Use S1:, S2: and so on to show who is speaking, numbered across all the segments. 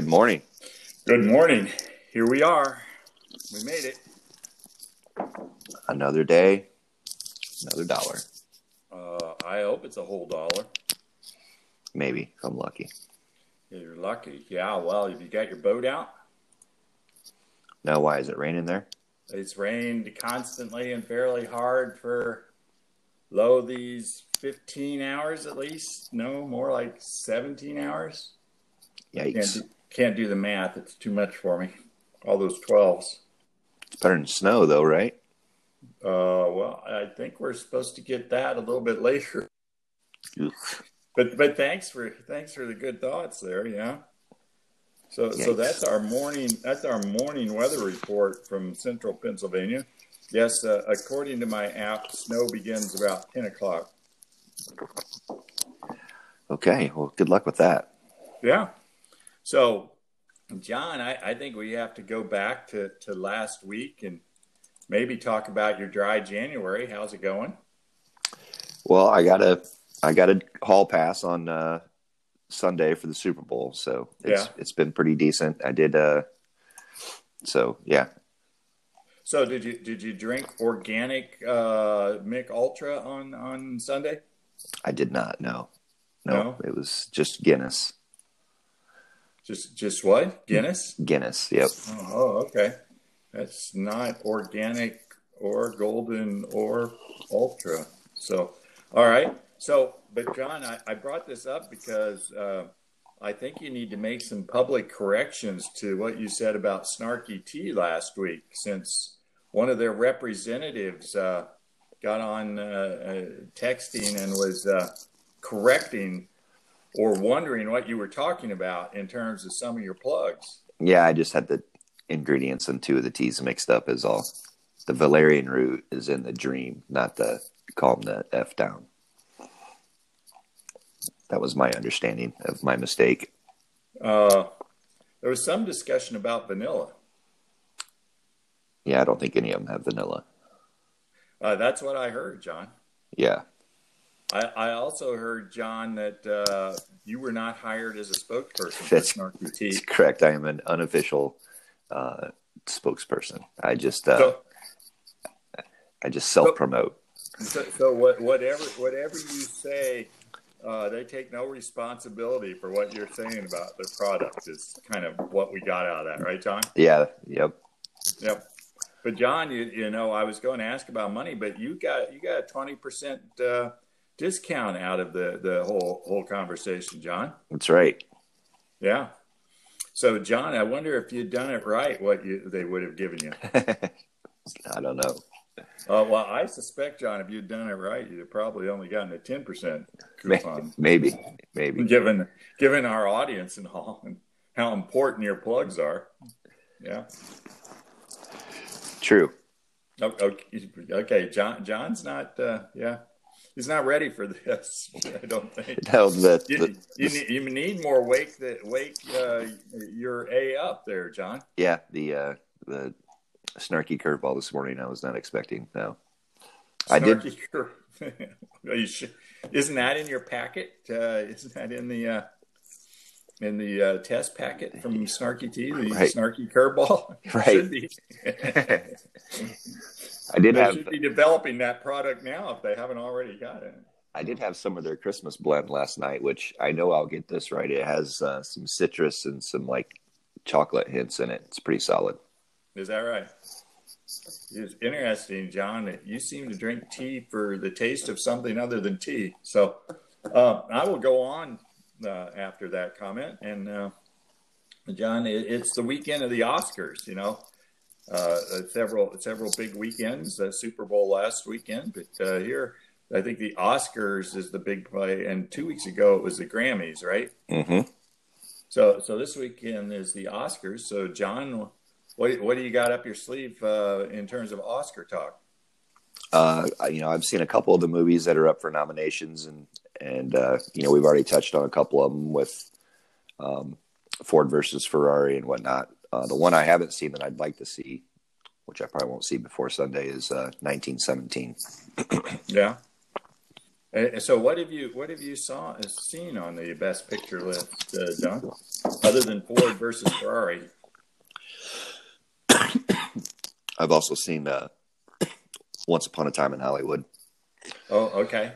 S1: Good morning.
S2: Good morning. Here we are. We made it.
S1: Another day, another dollar.
S2: Uh, I hope it's a whole dollar.
S1: Maybe if I'm lucky.
S2: You're lucky. Yeah, well, have you got your boat out?
S1: No, why is it raining there?
S2: It's rained constantly and fairly hard for low these 15 hours at least. No, more like 17 hours.
S1: Yikes.
S2: Can't do, can't do the math. It's too much for me. All those 12s.
S1: It's better than snow, though, right?
S2: Uh, well, I think we're supposed to get that a little bit later.
S1: Oof.
S2: But but thanks for thanks for the good thoughts there. Yeah. So so that's our morning that's our morning weather report from central Pennsylvania. Yes, uh, according to my app, snow begins about ten o'clock.
S1: Okay, well, good luck with that.
S2: Yeah. So, John, I, I think we have to go back to, to last week and maybe talk about your dry January. How's it going?
S1: Well, I got a I got a hall pass on uh, Sunday for the Super Bowl, so it's
S2: Yeah.
S1: it's been pretty decent. I did uh, so yeah.
S2: So did you did you drink organic uh, Mich Ultra on on Sunday?
S1: I did not. No, no,
S2: No?
S1: it was just Guinness.
S2: Just just what Guinness?
S1: Guinness. Yep.
S2: Oh, okay. That's not organic or golden or ultra. So, all right. So, but John, I, I brought this up because uh, I think you need to make some public corrections to what you said about Snarky Tea last week, since one of their representatives uh, got on uh, uh, texting and was uh, correcting or wondering what you were talking about in terms of some of your plugs.
S1: Yeah, I just had the ingredients and two of the teas mixed up. Is all. The valerian root is in the dream, not the calm the f down. That was my understanding of my mistake.
S2: Uh, there was some discussion about vanilla.
S1: Yeah, I don't think any of them have vanilla.
S2: Uh, that's what I heard, John.
S1: Yeah,
S2: I, I also heard, John, that uh, you were not hired as a spokesperson for
S1: That's-
S2: Snarky Tea.
S1: it's correct. I am an unofficial uh, spokesperson. I just uh,
S2: So,
S1: I just self promote.
S2: so, so what, whatever whatever you say, uh, they take no responsibility for what you're saying about their product. Is kind of what we got out of that, right, John?
S1: Yeah. Yep.
S2: Yep. But John, you, you know, I was going to ask about money, but you got you got a twenty percent uh, discount out of the the whole whole conversation, John.
S1: That's right.
S2: Yeah. So, John, I wonder if you'd done it right, what you, they would have given you.
S1: I don't know.
S2: Uh, well, I suspect, John, if you'd done it right, you'd have probably only gotten a ten percent coupon.
S1: Maybe. Maybe.
S2: Given given our audience and all, and how important your plugs are. Yeah.
S1: True.
S2: Okay, okay. John. John's not. Uh, yeah. He's not ready for this. I don't think.
S1: No, the,
S2: You,
S1: the,
S2: you, need, you need more wake that wake uh, your A up there, John.
S1: yeah the uh, the snarky curveball this morning. I was not expecting. No, I did.
S2: Snarky cur- you su- Isn't that in your packet? Uh, isn't that in the uh, in the uh, test packet from Snarky Tea? The
S1: Right.
S2: Snarky curveball,
S1: Right. I did
S2: they
S1: have
S2: should be developing that product now if they haven't already got it.
S1: I did have some of their Christmas blend last night, which I know I'll get this right. It has uh, some citrus and some like chocolate hints in it. It's pretty solid.
S2: Is that right? It's interesting, John. That you seem to drink tea for the taste of something other than tea. So uh, I will go on uh, after that comment. And uh, John, it, it's the weekend of the Oscars. You know, uh, several several big weekends. The Super Bowl last weekend, but uh, here I think the Oscars is the big play. And two weeks ago it was the Grammys, right?
S1: Mm-hmm.
S2: So, so this weekend is the Oscars. So, John, what what do you got up your sleeve uh, in terms of Oscar talk?
S1: Uh, you know, I've seen a couple of the movies that are up for nominations, and and uh, you know, we've already touched on a couple of them with um, Ford versus Ferrari and whatnot. Uh, the one I haven't seen that I'd like to see, which I probably won't see before Sunday, is uh, 1917.
S2: Yeah. And so, what have you what have you saw seen on the best picture list, uh, John? Other than Ford versus Ferrari.
S1: I've also seen uh, Once Upon a Time in Hollywood.
S2: Oh, okay.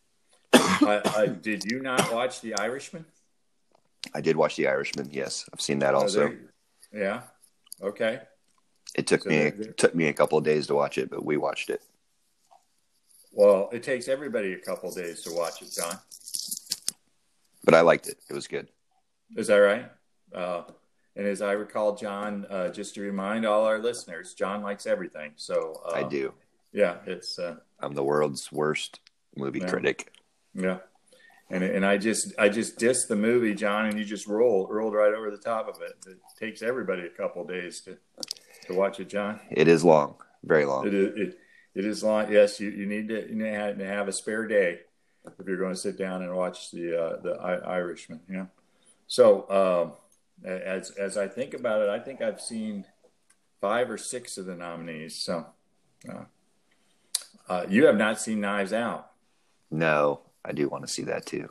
S2: I, I, did you not watch The Irishman?
S1: I did watch The Irishman. Yes, I've seen that also.
S2: Uh, yeah. Okay.
S1: It took so me took me a couple of days to watch it, but we watched it.
S2: Well, it takes everybody a couple of days to watch it, John.
S1: But I liked it. It was good.
S2: Is that right? Uh, and as I recall, John, uh, just to remind all our listeners, John likes everything. So
S1: I do.
S2: Yeah, it's. Uh,
S1: I'm the world's worst movie
S2: yeah.
S1: critic.
S2: Yeah, and and I just I just dissed the movie, John, and you just rolled rolled right over the top of it. It takes everybody a couple days to to watch it, John.
S1: It is long, very long.
S2: It is. It, it is long. Yes, you, you need to, you need to have a spare day if you're going to sit down and watch the uh, the I- Irishman. Yeah. So um, as as I think about it, I think I've seen five or six of the nominees. So uh, uh, you have not seen Knives Out.
S1: No, I do want to see that too.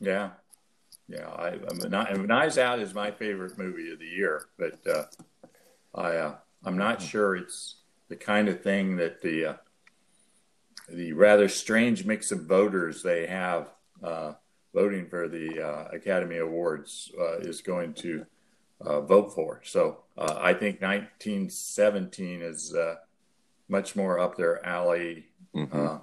S2: Yeah, yeah. I, I'm, Knives Out is my favorite movie of the year, but uh, I uh, I'm not sure it's the kind of thing that the uh, the rather strange mix of voters they have uh, voting for the uh, Academy Awards uh, is going to uh, vote for. So uh, I think 1917 is much more up their alley. Mm-hmm.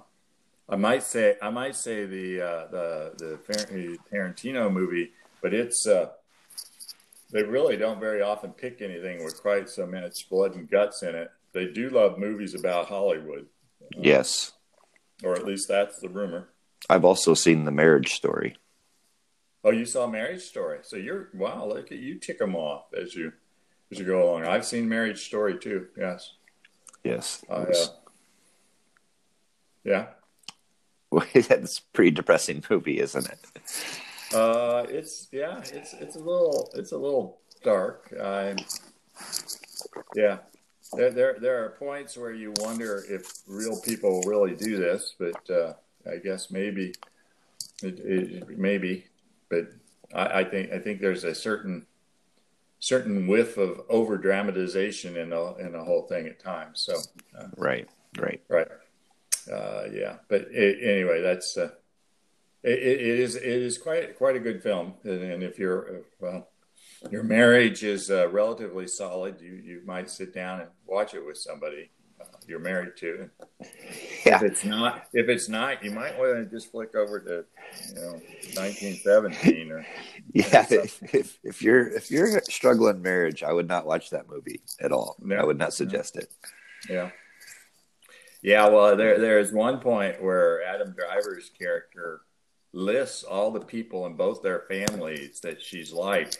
S2: I might say I might say the the the Tarantino movie, but it's they really don't very often pick anything with quite so much blood and guts in it they do love movies about Hollywood.
S1: Yes.
S2: Or at least that's the rumor.
S1: I've also seen The Marriage Story.
S2: Oh, you saw Marriage Story. So you're wow, look at you tick them off as you as you go along. I've seen Marriage Story too. Yes.
S1: Yes.
S2: Uh, yeah.
S1: That's a pretty depressing movie, isn't it?
S2: Uh, it's yeah, it's it's a little it's a little dark. I yeah, there, there, there are points where you wonder if real people really do this, but uh, I guess maybe, it, it, maybe, but I, I, think I think there's a certain certain whiff of over dramatization in the in the whole thing at times. So
S1: uh, right, right,
S2: right, uh, yeah. But it, anyway, that's uh, it, it is it is quite quite a good film, and, and if you're well your marriage is uh, relatively solid, you you might sit down and watch it with somebody you're married to. Yeah. If it's not, if it's not, you might want to just flick over to you know 1917 or
S1: yeah. If, if you're if you're struggling marriage, I would not watch that movie at all. No, I would not suggest
S2: no.
S1: it.
S2: Yeah. Yeah, well, there there is one point where Adam Driver's character lists all the people in both their families that she's like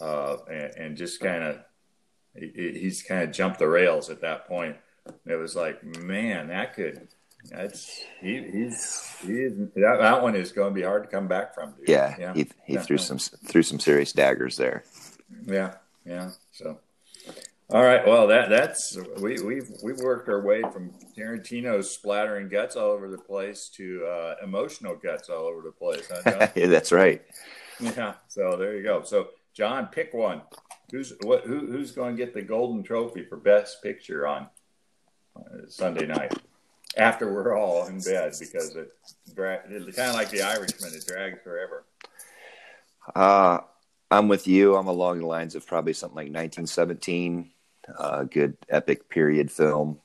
S2: uh, and, and, just kind of he, he's kind of jumped the rails at that point. It was like, man, that could that's he, he's he's that, that one is going to be hard to come back from.
S1: Dude. Yeah, yeah, he he yeah. threw some threw some serious daggers there.
S2: Yeah, yeah. So, all right. Well, that that's we we've we've worked our way from Tarantino's splattering guts all over the place to uh, emotional guts all over the place. Huh,
S1: yeah, that's right.
S2: Yeah. So there you go. So John, pick one. Who's what? Who, who's going to get the golden trophy for best picture on Sunday night? After we're all in bed because it, it's kind of like the Irishman. It drags forever.
S1: Uh, I'm with you. I'm along the lines of probably something like 1917, a uh, good epic period film.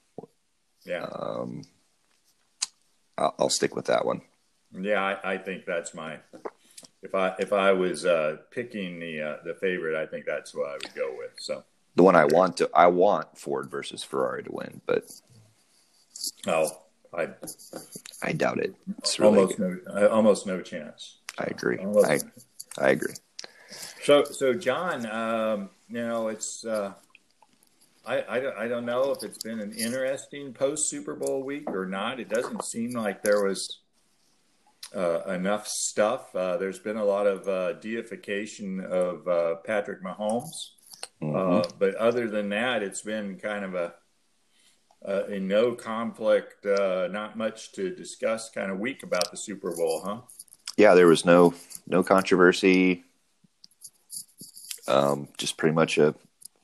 S2: Yeah. Um,
S1: I'll, I'll, stick with that one.
S2: Yeah, I, I think that's my if I if I was uh, picking the uh, the favorite, I think that's what I would go with. So
S1: the one I want to I want Ford versus Ferrari to win, but
S2: oh, I
S1: I doubt it. It's really
S2: almost good. no almost no chance.
S1: I agree. I I agree.
S2: So so John, um, you know it's. Uh, I, I, I don't know if it's been an interesting post Super Bowl week or not. It doesn't seem like there was uh, enough stuff. Uh, there's been a lot of uh, deification of uh, Patrick Mahomes, uh, mm-hmm. but other than that, it's been kind of a uh, a no conflict, uh, not much to discuss kind of week about the Super Bowl, huh?
S1: Yeah, there was no no controversy. Um, just pretty much a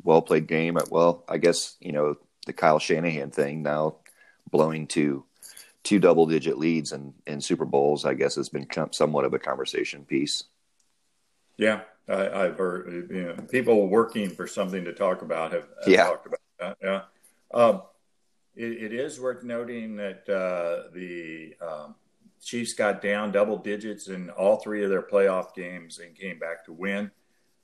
S1: well played game. Well, I guess you know the Kyle Shanahan thing now blowing to two double digit leads in, in Super Bowls, I guess has been somewhat of a conversation piece.
S2: Yeah, I, have heard you know, people working for something to talk about have, have
S1: yeah.
S2: talked about that. Yeah. Um, it, it is worth noting that uh, the um, Chiefs got down double digits in all three of their playoff games and came back to win,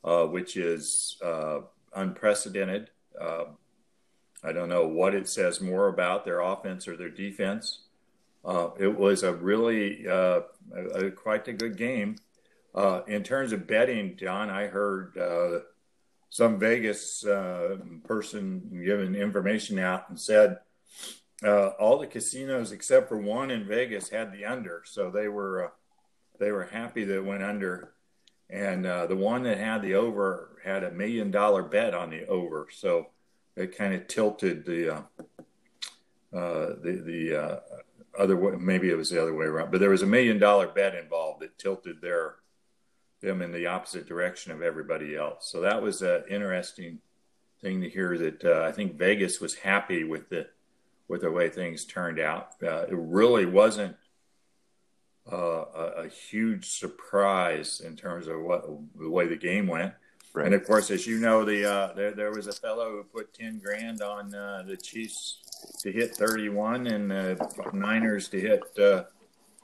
S2: uh, which is uh, unprecedented. Uh, I don't know what it says more about their offense or their defense. Uh, it was a really uh, a, a, quite a good game. Uh, in terms of betting, John, I heard uh, some Vegas uh, person giving information out and said uh, all the casinos except for one in Vegas had the under, so they were they were happy that it went under, and the one that had the over had a million dollar bet on the over, so it kind of tilted the the the other way, maybe it was the other way around, but there was a million dollar bet involved that tilted their them in the opposite direction of everybody else. So that was an interesting thing to hear. That uh, I think Vegas was happy with the with the way things turned out. Uh, it really wasn't uh, a, a, huge surprise in terms of what the way the game went. Right. And of course, as you know, the uh, there, there was a fellow who put ten grand on uh, the Chiefs to hit 31 and the Niners to hit uh,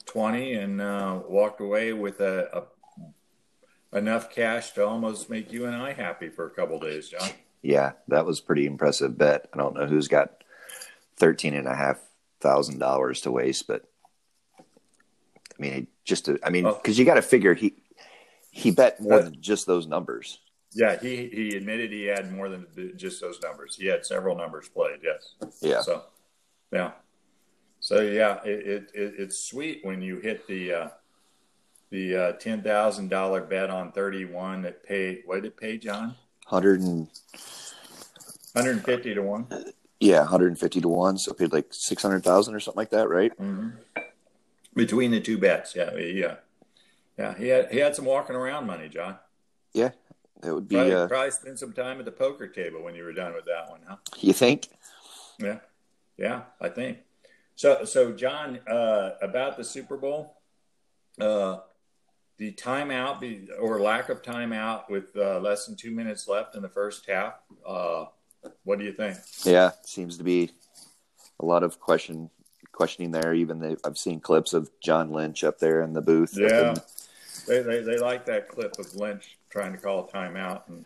S2: 20 and uh, walked away with a, a, enough cash to almost make you and I happy for a couple days, John.
S1: Yeah, that was pretty impressive bet. I don't know who's got thirteen and a half thousand dollars to waste, but I mean, just to, I mean, because oh. you got to figure he he bet more uh, than just those numbers.
S2: Yeah, he he admitted he had more than just those numbers. He had several numbers played. Yes.
S1: Yeah.
S2: So, yeah. So yeah, it, it, it it's sweet when you hit the uh, the uh, ten thousand dollar bet on thirty one that paid. What did it pay, John?
S1: Hundred and.
S2: 150 to one.
S1: Yeah, 150 to one. So paid like 600,000 or something like that, right?
S2: Mm-hmm. Between the two bets, yeah, yeah, yeah. He had he had some walking around money, John.
S1: Yeah, that would be
S2: probably,
S1: uh,
S2: probably spend some time at the poker table when you were done with that one, huh?
S1: You think?
S2: Yeah, yeah, I think. So, so John, uh, about the Super Bowl, uh, the timeout be, or lack of timeout with uh, less than two minutes left in the first half. Uh, what do you think?
S1: Yeah, seems to be a lot of question questioning there. Even the, I've seen clips of John Lynch up there in the booth.
S2: Yeah, they, they they like that clip of Lynch trying to call a timeout. And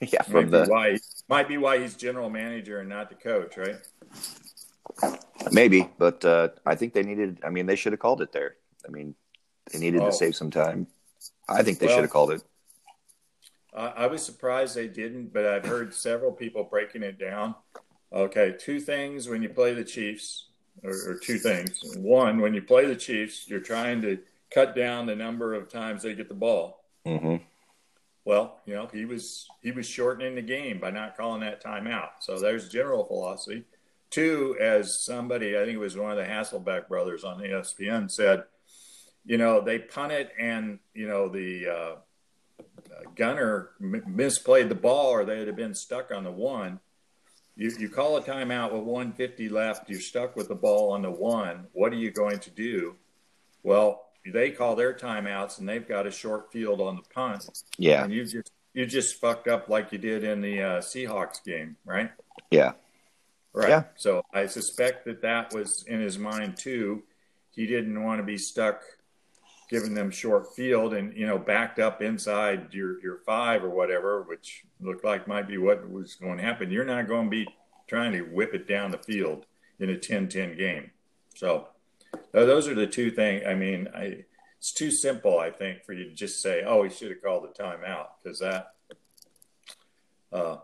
S1: yeah, from the
S2: why might be why he's general manager and not the coach, right?
S1: Maybe, but uh, I think they needed. I mean, they should have called it there. I mean, they needed oh. to save some time. I think they well, should have called it.
S2: I was surprised they didn't, but I've heard several people breaking it down. Okay, two things when you play the Chiefs, or, or two things. One, when you play the Chiefs, you're trying to cut down the number of times they get the ball.
S1: Mm-hmm.
S2: Well, you know, he was he was shortening the game by not calling that timeout. So there's general philosophy. Two, as somebody, I think it was one of the Hasselbeck brothers on ESPN said, you know, they punt it and you know the uh, gunner m- misplayed the ball, or they'd have been stuck on the one. You, you call a timeout with 150 left. You're stuck with the ball on the one. What are you going to do? Well, they call their timeouts and they've got a short field on the punt.
S1: Yeah.
S2: And you just you just fucked up like you did in the uh, Seahawks game, right?
S1: Yeah.
S2: Right.
S1: Yeah.
S2: So I suspect that that was in his mind too. He didn't want to be stuck giving them short field and you know backed up inside your your five or whatever, which looked like might be what was going to happen. You're not going to be trying to whip it down the field in a 10-10 game. So those are the two things. I mean, I, it's too simple, I think, for you to just say, "Oh, he should have called the timeout," because that, uh,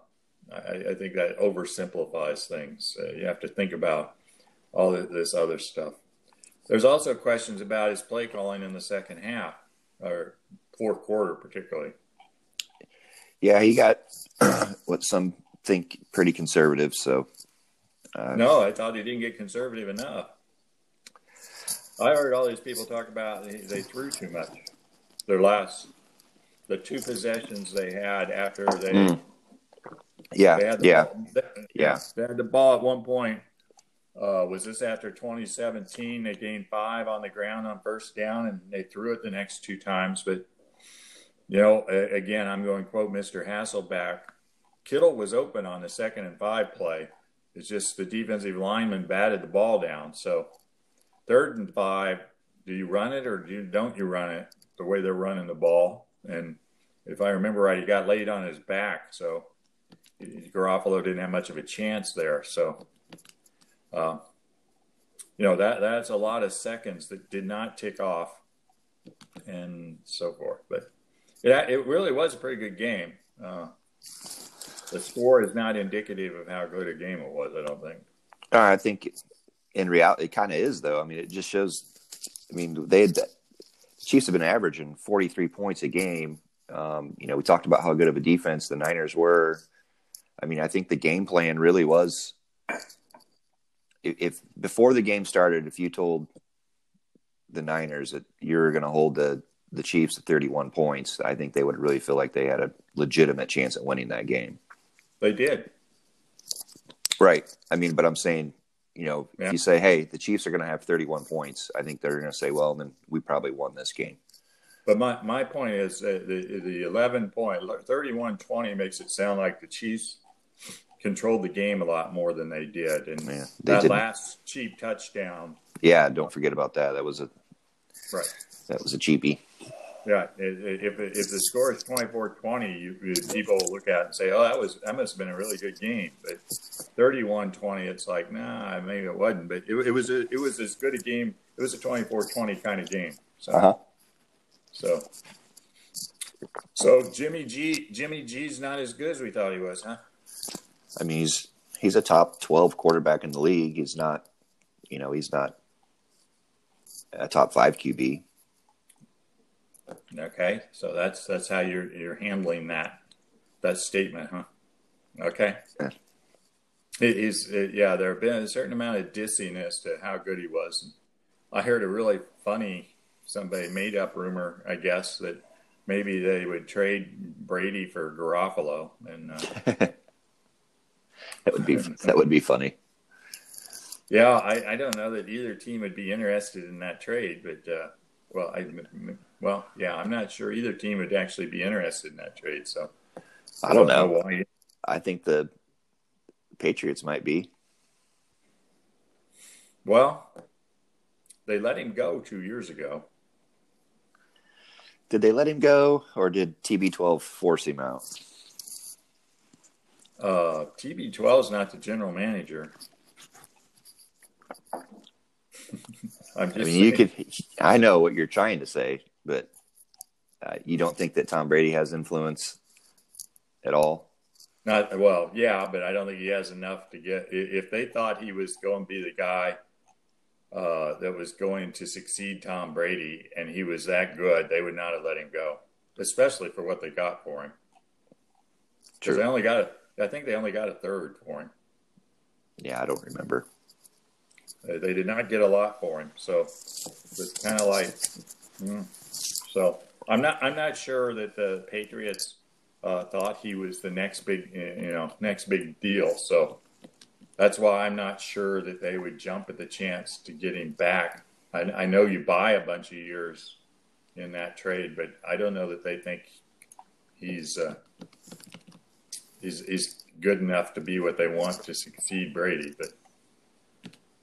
S2: I, I, think that oversimplifies things. Uh, you have to think about all this other stuff. There's also questions about his play calling in the second half or fourth quarter, particularly.
S1: Yeah, he got what some think pretty conservative. So Uh,
S2: no, I thought he didn't get conservative enough. I heard all these people talk about they, they threw too much. Their last, the two possessions they had after they,
S1: Mm. yeah,
S2: they had the
S1: yeah,
S2: ball, they,
S1: yeah.
S2: they had the ball at one point. Uh, was this after 2017? They gained five on the ground on first down, and they threw it the next two times. But you know, again, I'm going to quote Mr. Hasselbeck. Kittle was open on the second and five play. It's just the defensive lineman batted the ball down. So third and five, do you run it or do you, don't you run it the way they're running the ball? And if I remember right, he got laid on his back, so Garoppolo didn't have much of a chance there. So, uh, you know that that's a lot of seconds that did not tick off, and so forth. But yeah, it really was a pretty good game. Uh, the score is not indicative of how good a game it was. I don't think.
S1: Uh, I think in reality, it kind of is, though. I mean, it just shows. I mean, they the Chiefs have been averaging 43 points a game. Um, you know, we talked about how good of a defense the Niners were. I mean, I think the game plan really was. If, if before the game started, if you told the Niners that you're going to hold the the Chiefs at 31 points, I think they would really feel like they had a legitimate chance at winning that game.
S2: They did.
S1: Right. I mean, but I'm saying, you know,
S2: Yeah.
S1: if you say, hey, the Chiefs are going to have 31 points, I think they're going to say, well, then we probably won this game.
S2: But my, my point is uh, the the 11 point 31 20 makes it sound like the Chiefs controlled the game a lot more than they did. And
S1: Yeah, they
S2: that
S1: didn't.
S2: last cheap touchdown,
S1: Yeah, don't forget about that. That was a
S2: right?
S1: that was a cheapie.
S2: Yeah, if if the score is 24-20, you, people will look at it and say, "Oh, that was that must have been a really good game." But 31-20, it's like, nah, maybe it wasn't. But it, it was a, it was as good a game. It was a 24-20 kind of game. So
S1: Uh huh.
S2: so so Jimmy G Jimmy G's not as good as we thought he was, huh?
S1: I mean, he's he's a top 12 quarterback in the league. He's not, you know, he's not a top five QB.
S2: Okay, so that's that's how you're you're handling that that statement, huh? Okay.
S1: Yeah.
S2: It is, it, yeah. There have been a certain amount of dissiness to how good he was. I heard a really funny, somebody made up rumor, I guess, that maybe they would trade Brady for Garoppolo, and uh,
S1: That would be that would be funny.
S2: yeah, I, I don't know that either team would be interested in that trade, but uh, well, I well, yeah, I'm not sure either team would actually be interested in that trade. So
S1: I don't know.
S2: why.
S1: I think the Patriots might be.
S2: Well, they let him go two years ago.
S1: Did they let him go, or did TB12 force him out?
S2: Uh, TB12 is not the general manager. I'm just
S1: I mean, you could. I know what you're trying to say, but uh, you don't think that Tom Brady has influence at all.
S2: Not well, yeah, but I don't think he has enough to get. If they thought he was going to be the guy uh, that was going to succeed Tom Brady, and he was that good, they would not have let him go, especially for what they got for him. Because they only got, a, I think they only got a third for him.
S1: Yeah, I don't remember.
S2: Uh, They did not get a lot for him, so it's kind of like. mm. So I'm not. I'm not sure that the Patriots uh, thought he was the next big, you know, next big deal. So that's why I'm not sure that they would jump at the chance to get him back. I, I know you buy a bunch of years in that trade, but I don't know that they think he's uh, he's he's good enough to be what they want to succeed Brady. But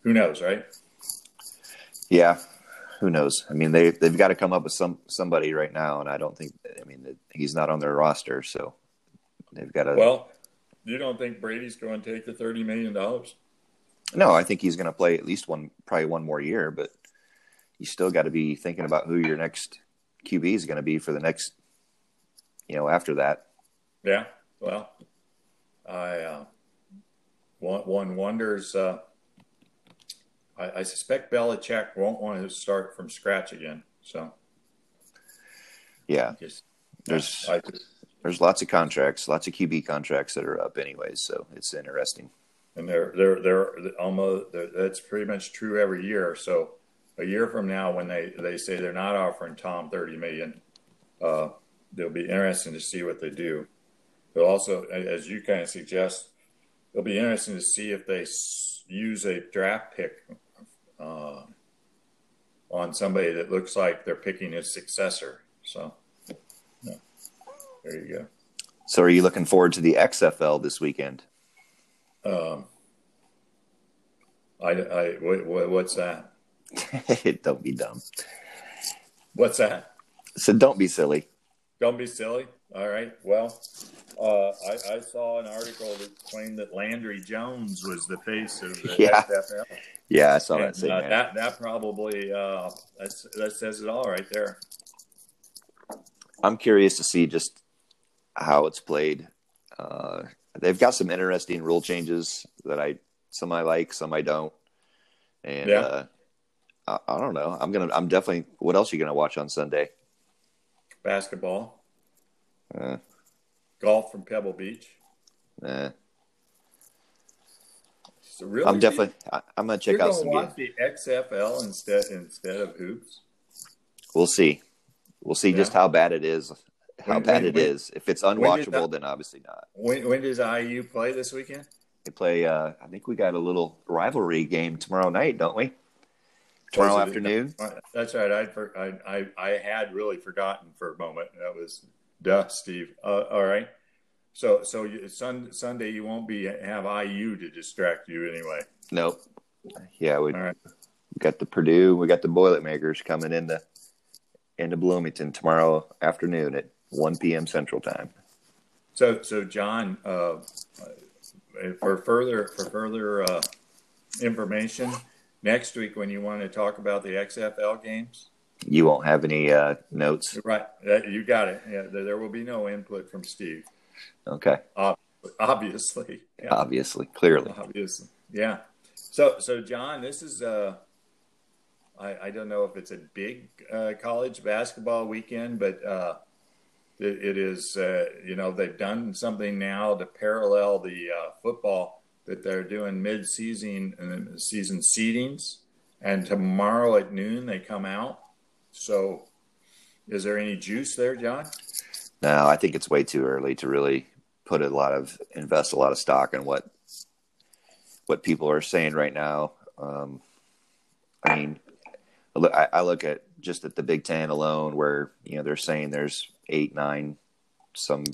S2: who knows, right?
S1: Yeah, who knows? I mean, they they've got to come up with some somebody right now, and I don't think. I mean, he's not on their roster, so they've got to.
S2: Well, you don't think Brady's going to take the thirty million dollars?
S1: no, I think he's going to play at least one, probably one more year, but you still got to be thinking about who your next QB is going to be for the next, you know, after that.
S2: Yeah. Well, I uh, one, one wonders. Uh, I, I suspect Belichick won't want to start from scratch again. So
S1: Yeah,
S2: just
S1: There's-
S2: I
S1: there's lots of contracts, lots of QB contracts that are up, anyways. So it's interesting.
S2: and they're they're they're almost they're, that's pretty much true every year. So a year from now, when they they say they're not offering Tom thirty million, uh, it'll be interesting to see what they do. But also, as you kind of suggest, it'll be interesting to see if they use a draft pick uh, on somebody that looks like they're picking his successor. So, yeah. there you go.
S1: So, are you looking forward to the XFL this weekend?
S2: Um, I, I, what, what's that?
S1: don't be dumb.
S2: What's that?
S1: So, don't be silly.
S2: Don't be silly. All right. Well, uh, I, I, saw an article that claimed that Landry Jones was the face of the
S1: yeah.
S2: XFL.
S1: Yeah, I saw
S2: and,
S1: that. Same,
S2: uh, that that probably uh, that says it all right there.
S1: I'm curious to see just how it's played. Uh, they've got some interesting rule changes that I some I like, some I don't, and
S2: yeah.
S1: uh, I, I, don't know. I'm gonna. I'm definitely. What else are you gonna watch on Sunday?
S2: Basketball.
S1: Uh,
S2: Golf from Pebble Beach.
S1: Uh,
S2: so really,
S1: I'm definitely. I, am gonna check
S2: you're
S1: out
S2: gonna
S1: some.
S2: watch
S1: games.
S2: the XFL instead instead of hoops.
S1: We'll see. We'll see
S2: Yeah.
S1: just how bad it is. How
S2: When-
S1: bad
S2: when-
S1: it is.
S2: when-
S1: If it's unwatchable, then obviously not.
S2: When when does IU play this weekend?
S1: They play. Uh, I think we got a little rivalry game tomorrow night, don't we? Tomorrow afternoon.
S2: That's right. I'd for, I, I I had really forgotten for a moment. That was duh, Steve. Uh, all right. So so you, sun, Sunday you won't be have IU to distract you anyway.
S1: Nope. Yeah, we
S2: right.
S1: got the Purdue. We got the Boilermakers coming into into Bloomington tomorrow afternoon at 1 p.m. Central Time.
S2: So so John, uh, for further for further uh, information, next week when you want to talk about the XFL games,
S1: You won't have any uh, notes.
S2: right? You got it. Yeah, there, there will be no input from Steve.
S1: Okay,
S2: Obviously, yeah.
S1: obviously, clearly.
S2: obviously yeah so so john this is uh i i don't know if it's a big uh, college basketball weekend but uh it, it is uh you know they've done something now to parallel the uh, football that they're doing mid-season uh, season seedings and tomorrow at noon they come out so is there any juice there john
S1: No, I think it's way too early to really put a lot of invest a lot of stock in what what people are saying right now. Um, I mean, I look- I, I look at just at the Big Ten alone, where you know they're saying there's eight, nine, some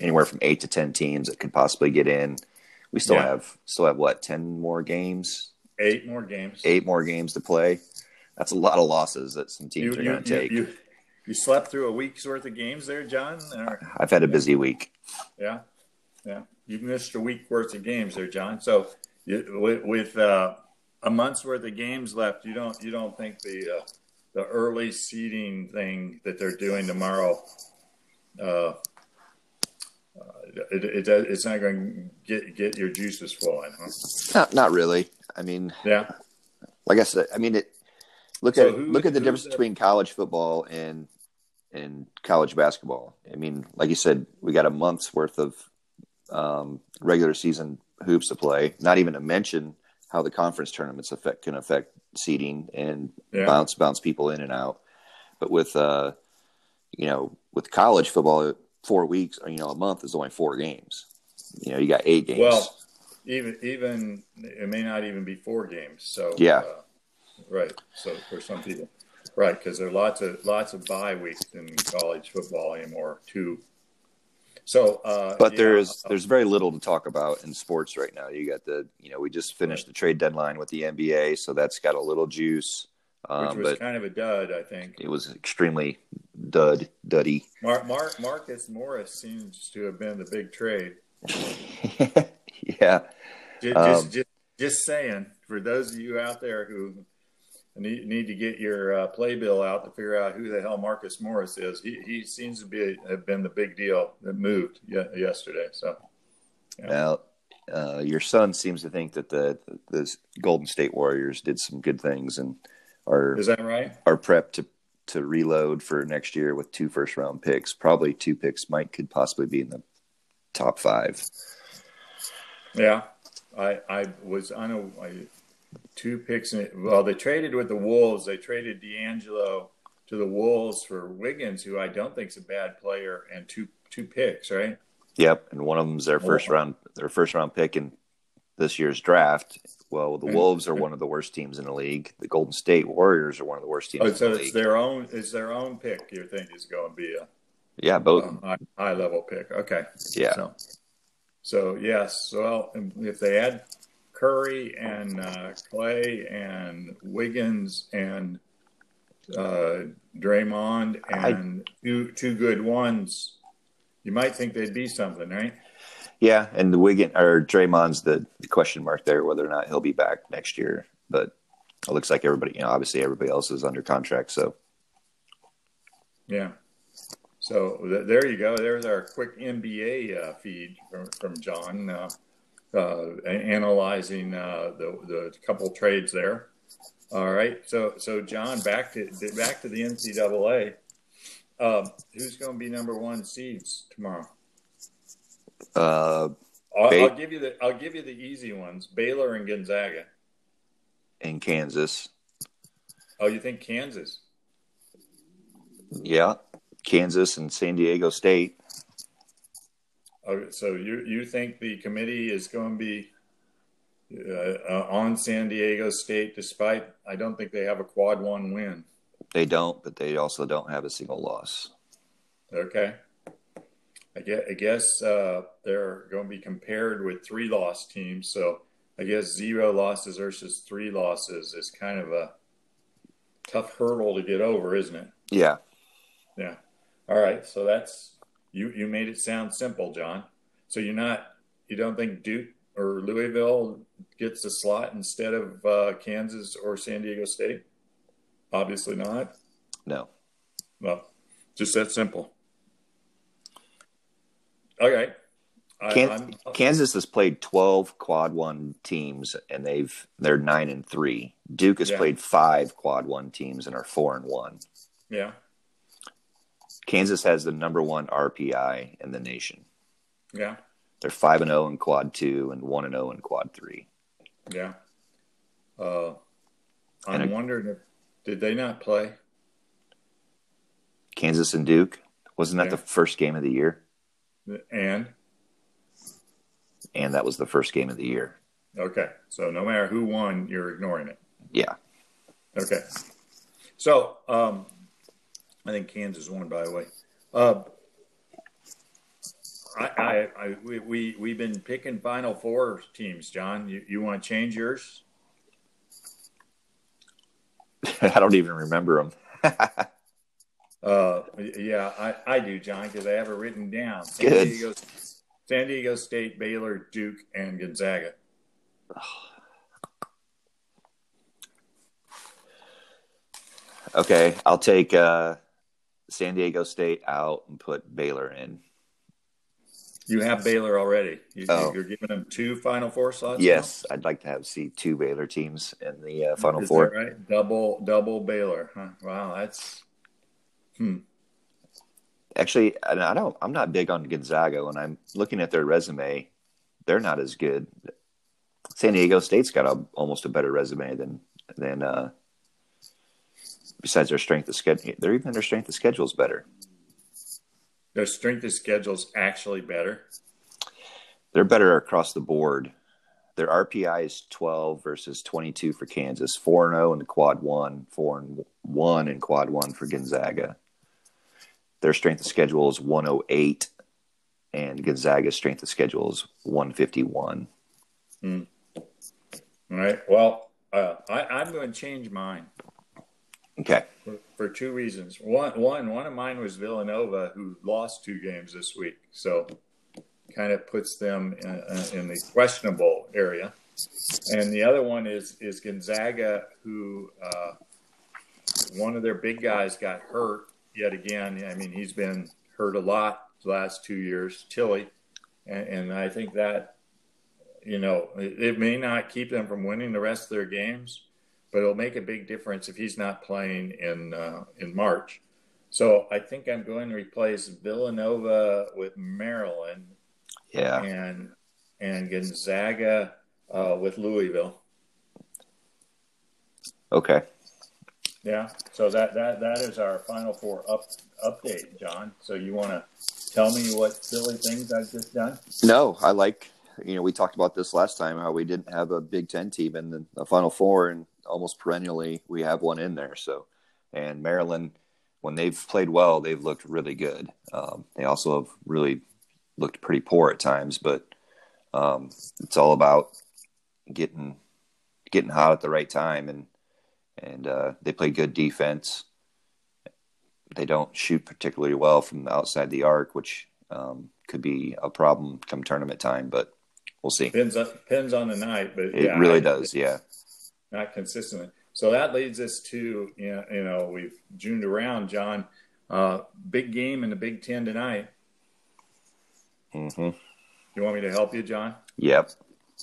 S1: anywhere from eight to ten teams that could possibly get in. We still
S2: Yeah.
S1: have still have what ten more games,
S2: eight more games
S1: eight more games to play. That's a lot of losses that some teams
S2: you,
S1: are going to take.
S2: you, you slept through a week's worth of games there john or?
S1: I've had a busy week.
S2: Yeah, yeah. You missed a week worth of games there, John. So you, with, with uh, a month's worth of games left, you don't you don't think the uh, the early seeding thing that they're doing tomorrow, uh, uh, it, it, it's not going to get get your juices flowing, huh?
S1: Not, not really. I mean,
S2: Yeah,
S1: like I said, I mean it. Look
S2: So
S1: at
S2: who-
S1: look at the difference
S2: the-
S1: between college football and and college basketball. I mean, like you said, we got a month's worth of um, regular season hoops to play. Not even to mention how the conference tournaments affect can affect seeding and
S2: Yeah.
S1: bounce bounce people in and out. But with uh, you know, with college football, four weeks or you know a month is only four games. You know, you got eight games.
S2: Well, even even it may not even be four games. So
S1: Yeah.
S2: uh, right. So for some people, right, because there are lots of lots of bye weeks in college football anymore too. So, uh,
S1: but
S2: yeah,
S1: there's there's very little to talk about in sports right now. You got the you know we just finished the trade deadline with the NBA, so that's got a little juice.
S2: which
S1: Um,
S2: was
S1: but
S2: kind of a dud, I think.
S1: it was extremely dud duddy.
S2: Mar- Mar- Marcus Morris seems to have been the big trade.
S1: yeah,
S2: Just,
S1: Um,
S2: just, just, just saying, for those of you out there who need, need to get your uh, playbill out to figure out who the hell Marcus Morris is, he, he seems to be have been the big deal that moved ye- yesterday. So, Yeah.
S1: now uh, your son seems to think that the the Golden State Warriors did some good things and are
S2: is that right?
S1: are prepped to to reload for next year with two first round picks. Probably two picks Mike could possibly be in the top five.
S2: Yeah. I I was on a I, two picks. In, well, they traded with the Wolves. They traded D'Angelo to the Wolves for Wiggins, who I don't think is a bad player, and two two picks, right?
S1: Yep, and one of them's their first round their first round pick in this year's draft. Well, the Wolves are one of the worst teams in the league. The Golden State Warriors are one of the worst teams.
S2: Oh,
S1: so
S2: the it's their own. It's their own pick. You think is going to be a
S1: yeah, both
S2: um, high, high, level pick. Okay,
S1: yeah.
S2: So, so yes. Well, if they add Curry and uh, Clay and Wiggins and uh, Draymond and I, two two good ones, you might think they'd be something, right?
S1: Yeah, and the Wiggin or Draymond's the, the question mark there whether or not he'll be back next year. But it looks like everybody, you know, obviously everybody else is under contract. So
S2: yeah. So th- there you go. There's our quick NBA uh, feed from, from John, uh, uh, analyzing uh, the the couple trades there. All right. So so John, back to back to the NCAA. Um, who's going to be number one seeds tomorrow?
S1: Uh,
S2: I'll, I'll, give you the I'll give you the easy ones: Baylor and Gonzaga.
S1: In Kansas.
S2: Oh, you think Kansas?
S1: Yeah, Kansas and San Diego State.
S2: Okay, so you you think the committee is going to be uh, uh, on San Diego State, despite I don't think they have a quad one win.
S1: They don't, but they also don't have a single loss.
S2: Okay. I guess, I guess uh, they're going to be compared with three loss teams. So I guess zero losses versus three losses is kind of a tough hurdle to get over, isn't it?
S1: Yeah.
S2: Yeah. All right. So that's you. You made it sound simple, John. So you're not. You don't think Duke or Louisville gets a slot instead of uh, Kansas or San Diego State? Obviously not.
S1: No.
S2: Well, just that simple. Okay.
S1: Kansas has played twelve quad one teams, and they've they're nine and three. Duke has yeah. played five quad one teams and are four and one.
S2: Yeah.
S1: Kansas has the number one RPI in the nation.
S2: Yeah.
S1: They're five and zero oh in quad two and one and zero oh in quad three.
S2: Yeah. Uh, I'm and wondering if did they not play
S1: Kansas and Duke? Wasn't that yeah. the first game of the year?
S2: And
S1: and that was the first game of the year.
S2: Okay, so no matter who won, you're ignoring it.
S1: Yeah.
S2: Okay. So um, I think Kansas won, by the way. Uh, I, I, I, we, we, we've been picking Final Four teams, John. You, you want to change yours?
S1: I don't even remember them.
S2: uh, yeah, I, I do, John, because I have it written down.
S1: San Good.
S2: Diego, San Diego State, Baylor, Duke, and Gonzaga.
S1: Okay, I'll take uh, San Diego State out and put Baylor in.
S2: You have Baylor already. You, oh. You're giving them two Final Four slots.
S1: Yes, now? I'd like to have see two Baylor teams in the uh, Final Is Four.
S2: right, double double Baylor. Huh? Wow, that's hmm.
S1: Actually, I don't. I'm not big on Gonzaga. When I'm looking at their resume, they're not as good. San Diego State's got a, almost a better resume than than. Uh, besides their strength of schedule, they're even their strength of schedule is better.
S2: Their strength of schedule is actually better.
S1: They're better across the board. Their RPI is 12 versus 22 for Kansas, 4 0 in the quad one, 4 and 1 in quad one for Gonzaga. Their strength of schedule is 108, and Gonzaga's strength of schedule is 151.
S2: Hmm. All right. Well, uh, I, I'm going to change mine.
S1: Okay.
S2: For, for, two reasons. One, one, one of mine was Villanova, who lost two games this week, so kind of puts them in, uh, in the questionable area. And the other one is is Gonzaga, who uh, one of their big guys got hurt yet again. I mean, he's been hurt a lot the last two years, Tillie, and, and I think that you know it, it may not keep them from winning the rest of their games but it'll make a big difference if he's not playing in uh, in March. So I think I'm going to replace Villanova with Maryland.
S1: Yeah.
S2: And and Gonzaga uh, with Louisville.
S1: Okay.
S2: Yeah. So that that that is our Final Four up update, John. So you want to tell me what silly things I've just done?
S1: No, I like. You know, we talked about this last time how we didn't have a Big Ten team in the, the Final Four, and almost perennially we have one in there. So, and Maryland, when they've played well, they've looked really good. Um, they also have really looked pretty poor at times, but um, it's all about getting getting hot at the right time, and and uh, they play good defense. They don't shoot particularly well from outside the arc, which um, could be a problem come tournament time, but we'll see.
S2: Depends on, depends on the night, but
S1: It
S2: yeah,
S1: really
S2: I-
S1: does, yeah.
S2: Not consistently. So that leads us to you know, you know we've juned around, John. Uh, big game in the Big Ten tonight.
S1: hmm
S2: You want me to help you, John?
S1: Yep,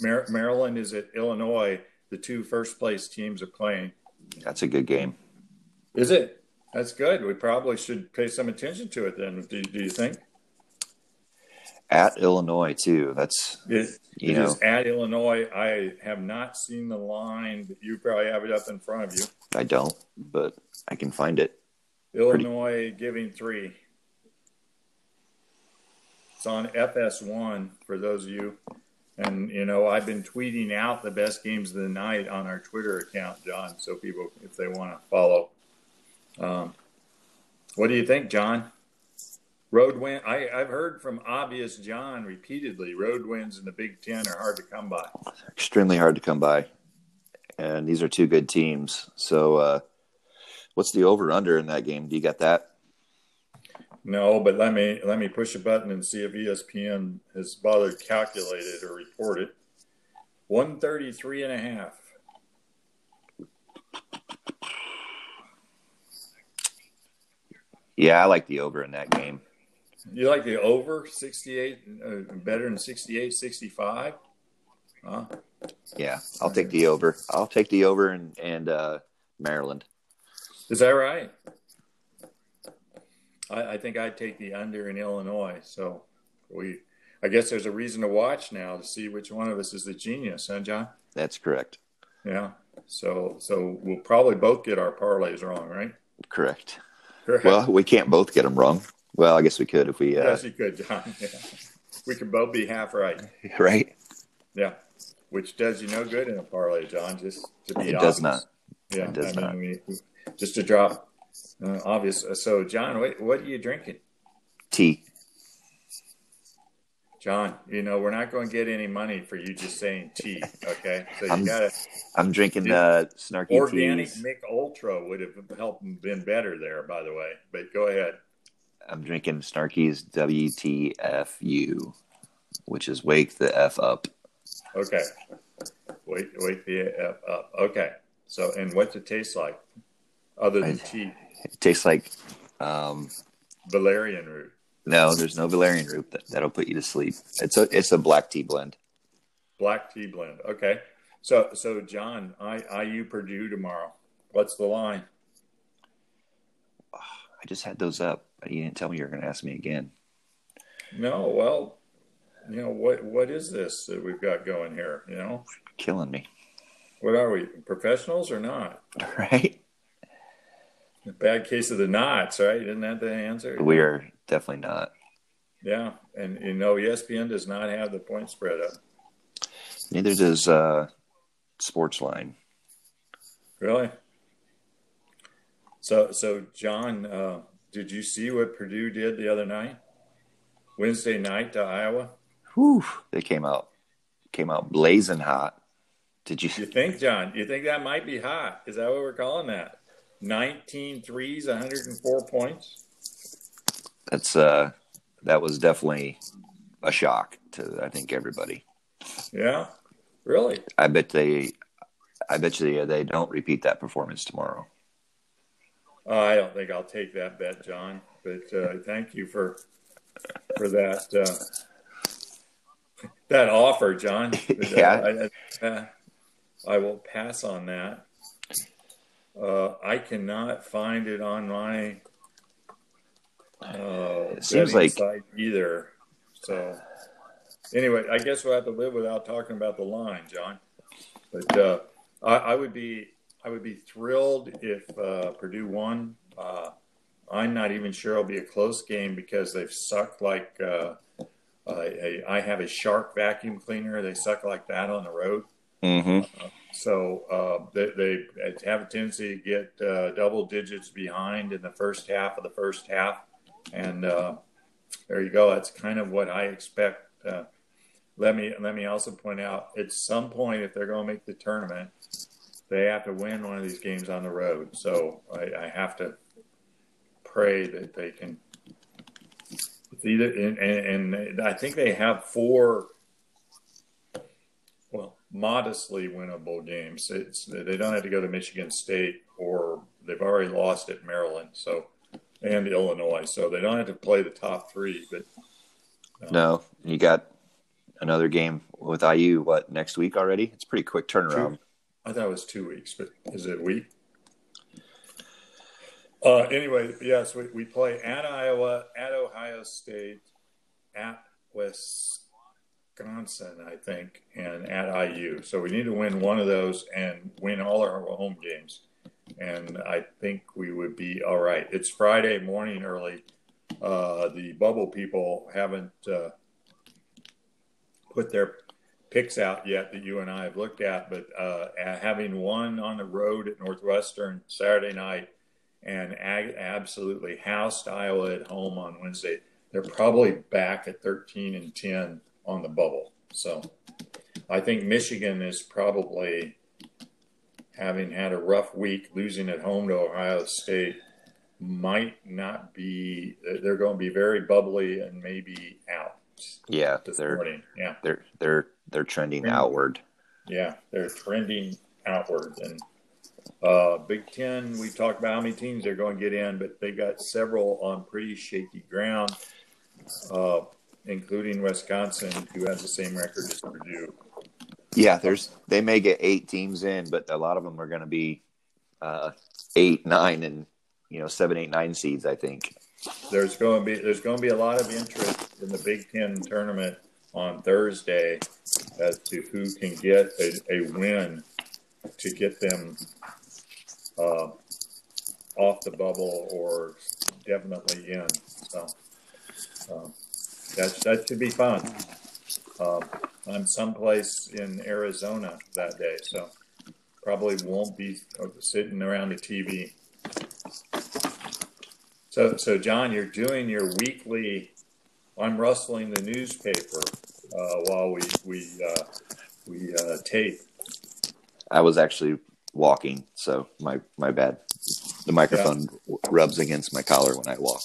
S2: Mar- Maryland is at Illinois. The two first place teams are playing.
S1: that's a good game.
S2: Is it? That's good. We probably should pay some attention to it then. Do, do you think?
S1: At Illinois too. That's
S2: It,
S1: You
S2: it
S1: know.
S2: at Illinois. I have not seen the line, but you probably have it up in front of you.
S1: I don't, but I can find it.
S2: Illinois giving three. It's on FS1 for those of you. And, you know, I've been tweeting out the best games of the night on our Twitter account, John, so people, if they want to follow. Um, what do you think, John? Road win. I, I've heard from obvious John repeatedly. Road wins in the Big Ten are hard to come by.
S1: Extremely hard to come by, and these are two good teams. So, uh, what's the over under in that game? Do you got that?
S2: No, but let me let me push a button and see if ESPN has bothered calculated or reported. 133 and a half.
S1: Yeah, I like the over in that game.
S2: You like the over 68 uh, better than 68 65? Huh?
S1: Yeah, I'll take the over. I'll take the over and and uh, Maryland.
S2: Is that right? I, I think I'd take the under in Illinois. So we I guess there's a reason to watch now to see which one of us is the genius, huh, John?
S1: That's correct.
S2: Yeah. So so we'll probably both get our parlays wrong, right?
S1: Correct.
S2: Correct.
S1: Well, we can't both get them wrong. Well, I guess we could if we. Uh,
S2: Yes, you could, John. Yeah. We could both be half right.
S1: Right?
S2: Yeah. Which does you no good in a parlay, John, just to be
S1: honest.
S2: It
S1: does not.
S2: Yeah.
S1: It does
S2: I
S1: not.
S2: mean, we, just to drop uh, obvious. So, John, what, what are you drinking?
S1: Tea.
S2: John, you know, we're not going to get any money for you just saying tea, okay? So you
S1: I'm-
S2: got to
S1: I'm drinking uh, snarky
S2: organic
S1: teas.
S2: Mich Ultra would have helped been better there, by the way. But go ahead.
S1: I'm drinking Snarky's WTFU, which is wake the f up.
S2: Okay. Wait, wait the F up. Okay. So, and what's it taste like other than
S1: I-
S2: tea?
S1: It tastes like um,
S2: Valerian root.
S1: no, there's no valerian root that, that'll put you to sleep. It's a it's a black tea blend.
S2: Black tea blend. Okay. So, so John, I, IU Purdue tomorrow. What's the line?
S1: I just had those up. But You didn't tell me you were going to ask me again.
S2: No, well, you know what? What is this that we've got going here? You know,
S1: Killing me,
S2: what are we professionals or not?
S1: right?
S2: Bad case of the knots, right? Isn't that the answer?
S1: We are definitely not.
S2: Yeah, and you know, ESPN does not have the point spread up.
S1: Neither does uh, Sportsline.
S2: Really? So, so John, uh, did you see what Purdue did the other night? Wednesday night to Iowa.
S1: Whew, they came out came out blazing hot. Did you?
S2: You think, John? You think that might be hot? Is that what we're calling that? 19 threes, 104 points.
S1: That's uh, that was definitely a shock to I think everybody.
S2: Yeah, really.
S1: I bet they, I bet you they don't repeat that performance tomorrow.
S2: Uh, I don't think I'll take that bet, John. But uh, thank you for for that uh, that offer, John. But,
S1: Yeah.
S2: I, uh, I will pass on that. Uh, I cannot find it on my uh,
S1: It seems like-
S2: site either. So anyway, I guess we'll have to live without talking about the line, John. But uh, I, I, would be I would be thrilled if uh, Purdue won. Uh, I'm not even sure it'll be a close game because they've sucked like uh, a, I have a Shark vacuum cleaner. They suck like that on the road.
S1: Mm-hmm.
S2: so uh, they, they, have a tendency to get uh, double digits behind in the first half of the first half, and there you go. That's kind of what I expect let me let me also point out at some point if they're going to make the tournament they have to win one of these games on the road so i, I have to pray that they can it's either and, and i think they have four well modestly winnable games it's they don't have to go to michigan state or they've already lost at maryland so and illinois so they don't have to play the top three but
S1: um, no you got another game with IU. What next week already? It's pretty quick turnaround.
S2: Two. I thought it was two weeks, but is it a week? Uh, anyway, yes, we, we play at Iowa, at Ohio State, at Wisconsin, I think, and at IU. So we need to win one of those and win all our home games. And I think we would be all right. It's Friday morning early. Uh, the bubble people haven't uh, put their picks out yet that you and I have looked at, but uh, having won on the road at Northwestern Saturday night and ag- absolutely housed Iowa at home on Wednesday, they're probably back at 13 and 10 on the bubble. So I think Michigan is probably having had a rough week, losing at home to Ohio State. Might not be, they're going to be very bubbly and maybe out.
S1: Yeah, they're morning. yeah they're they're they're trending trending. outward.
S2: Yeah, they're trending outward. And uh, Big Ten, we talked about how many teams they're going to get in, but they got several on pretty shaky ground, uh, including Wisconsin, who has the same record as Purdue.
S1: Yeah, there's they may get eight teams in, but a lot of them are going to be uh, eight, nine, and you know seven, eight, nine seeds. I think
S2: there's going to be there's going to be a lot of interest in the Big Ten tournament on Thursday as to who can get a, a win to get them uh, off the bubble or definitely in. So uh, that that should be fun. Uh, I'm someplace in Arizona that day, so probably won't be sitting around the TV. So, so John, you're doing your weekly. I'm rustling the newspaper uh, while we we uh, we uh, tape.
S1: I was actually walking, so my my bad. The microphone yeah. rubs against my collar when I walk.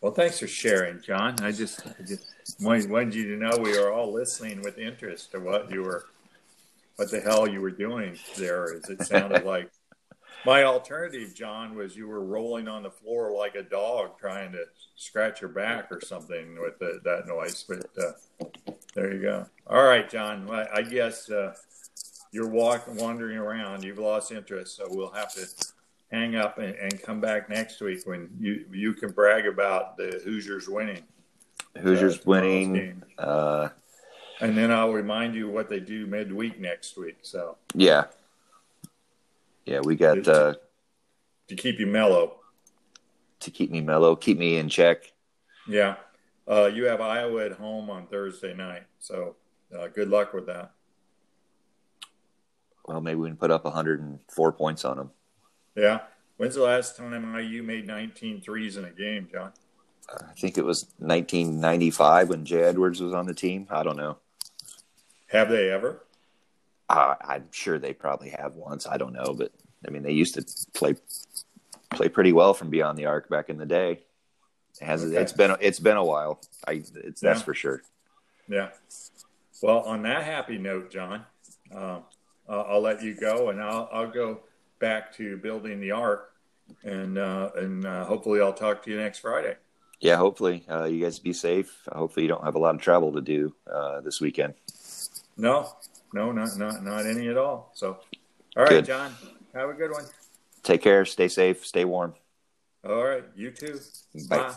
S2: Well, thanks for sharing, John. I just, I just wanted, you to know we are all listening with interest to what you were, what the hell you were doing there. As it sounded like my alternative, John, was you were rolling on the floor like a dog trying to scratch your back or something with the, that noise. But uh, there you go. All right, John. I, guess uh, you're walking, wandering around. You've lost interest, so we'll have to hang up and, and, come back next week when you you can brag about the Hoosiers winning.
S1: Hoosiers uh, winning. Uh,
S2: and then I'll remind you what they do midweek next week. So
S1: yeah, yeah, we got uh,
S2: to keep you mellow.
S1: To keep me mellow, keep me in check.
S2: Yeah, uh, you have Iowa at home on Thursday night, so uh, good luck with that.
S1: Well, maybe we can put up 104 points on them.
S2: Yeah. When's the last time IU made 19 threes in a game, John?
S1: I think it was 1995 when Jay Edwards was on the team. I don't know.
S2: Have they ever?
S1: Uh, I'm sure they probably have once. I don't know, but I mean, they used to play play pretty well from beyond the arc back in the day. It has okay. it's been it's been a while. I it's yeah. that's for sure.
S2: Yeah. Well, on that happy note, John, uh, I'll let you go, and I'll I'll go back to building the ark, and uh, and uh, hopefully I'll talk to you next Friday.
S1: Yeah, hopefully uh, you guys be safe. Hopefully you don't have a lot of travel to do uh, this weekend.
S2: No, no, not not not any at all. So, all right, good. John, have a good one.
S1: Take care. Stay safe. Stay warm.
S2: All right, you too. Bye. Bye.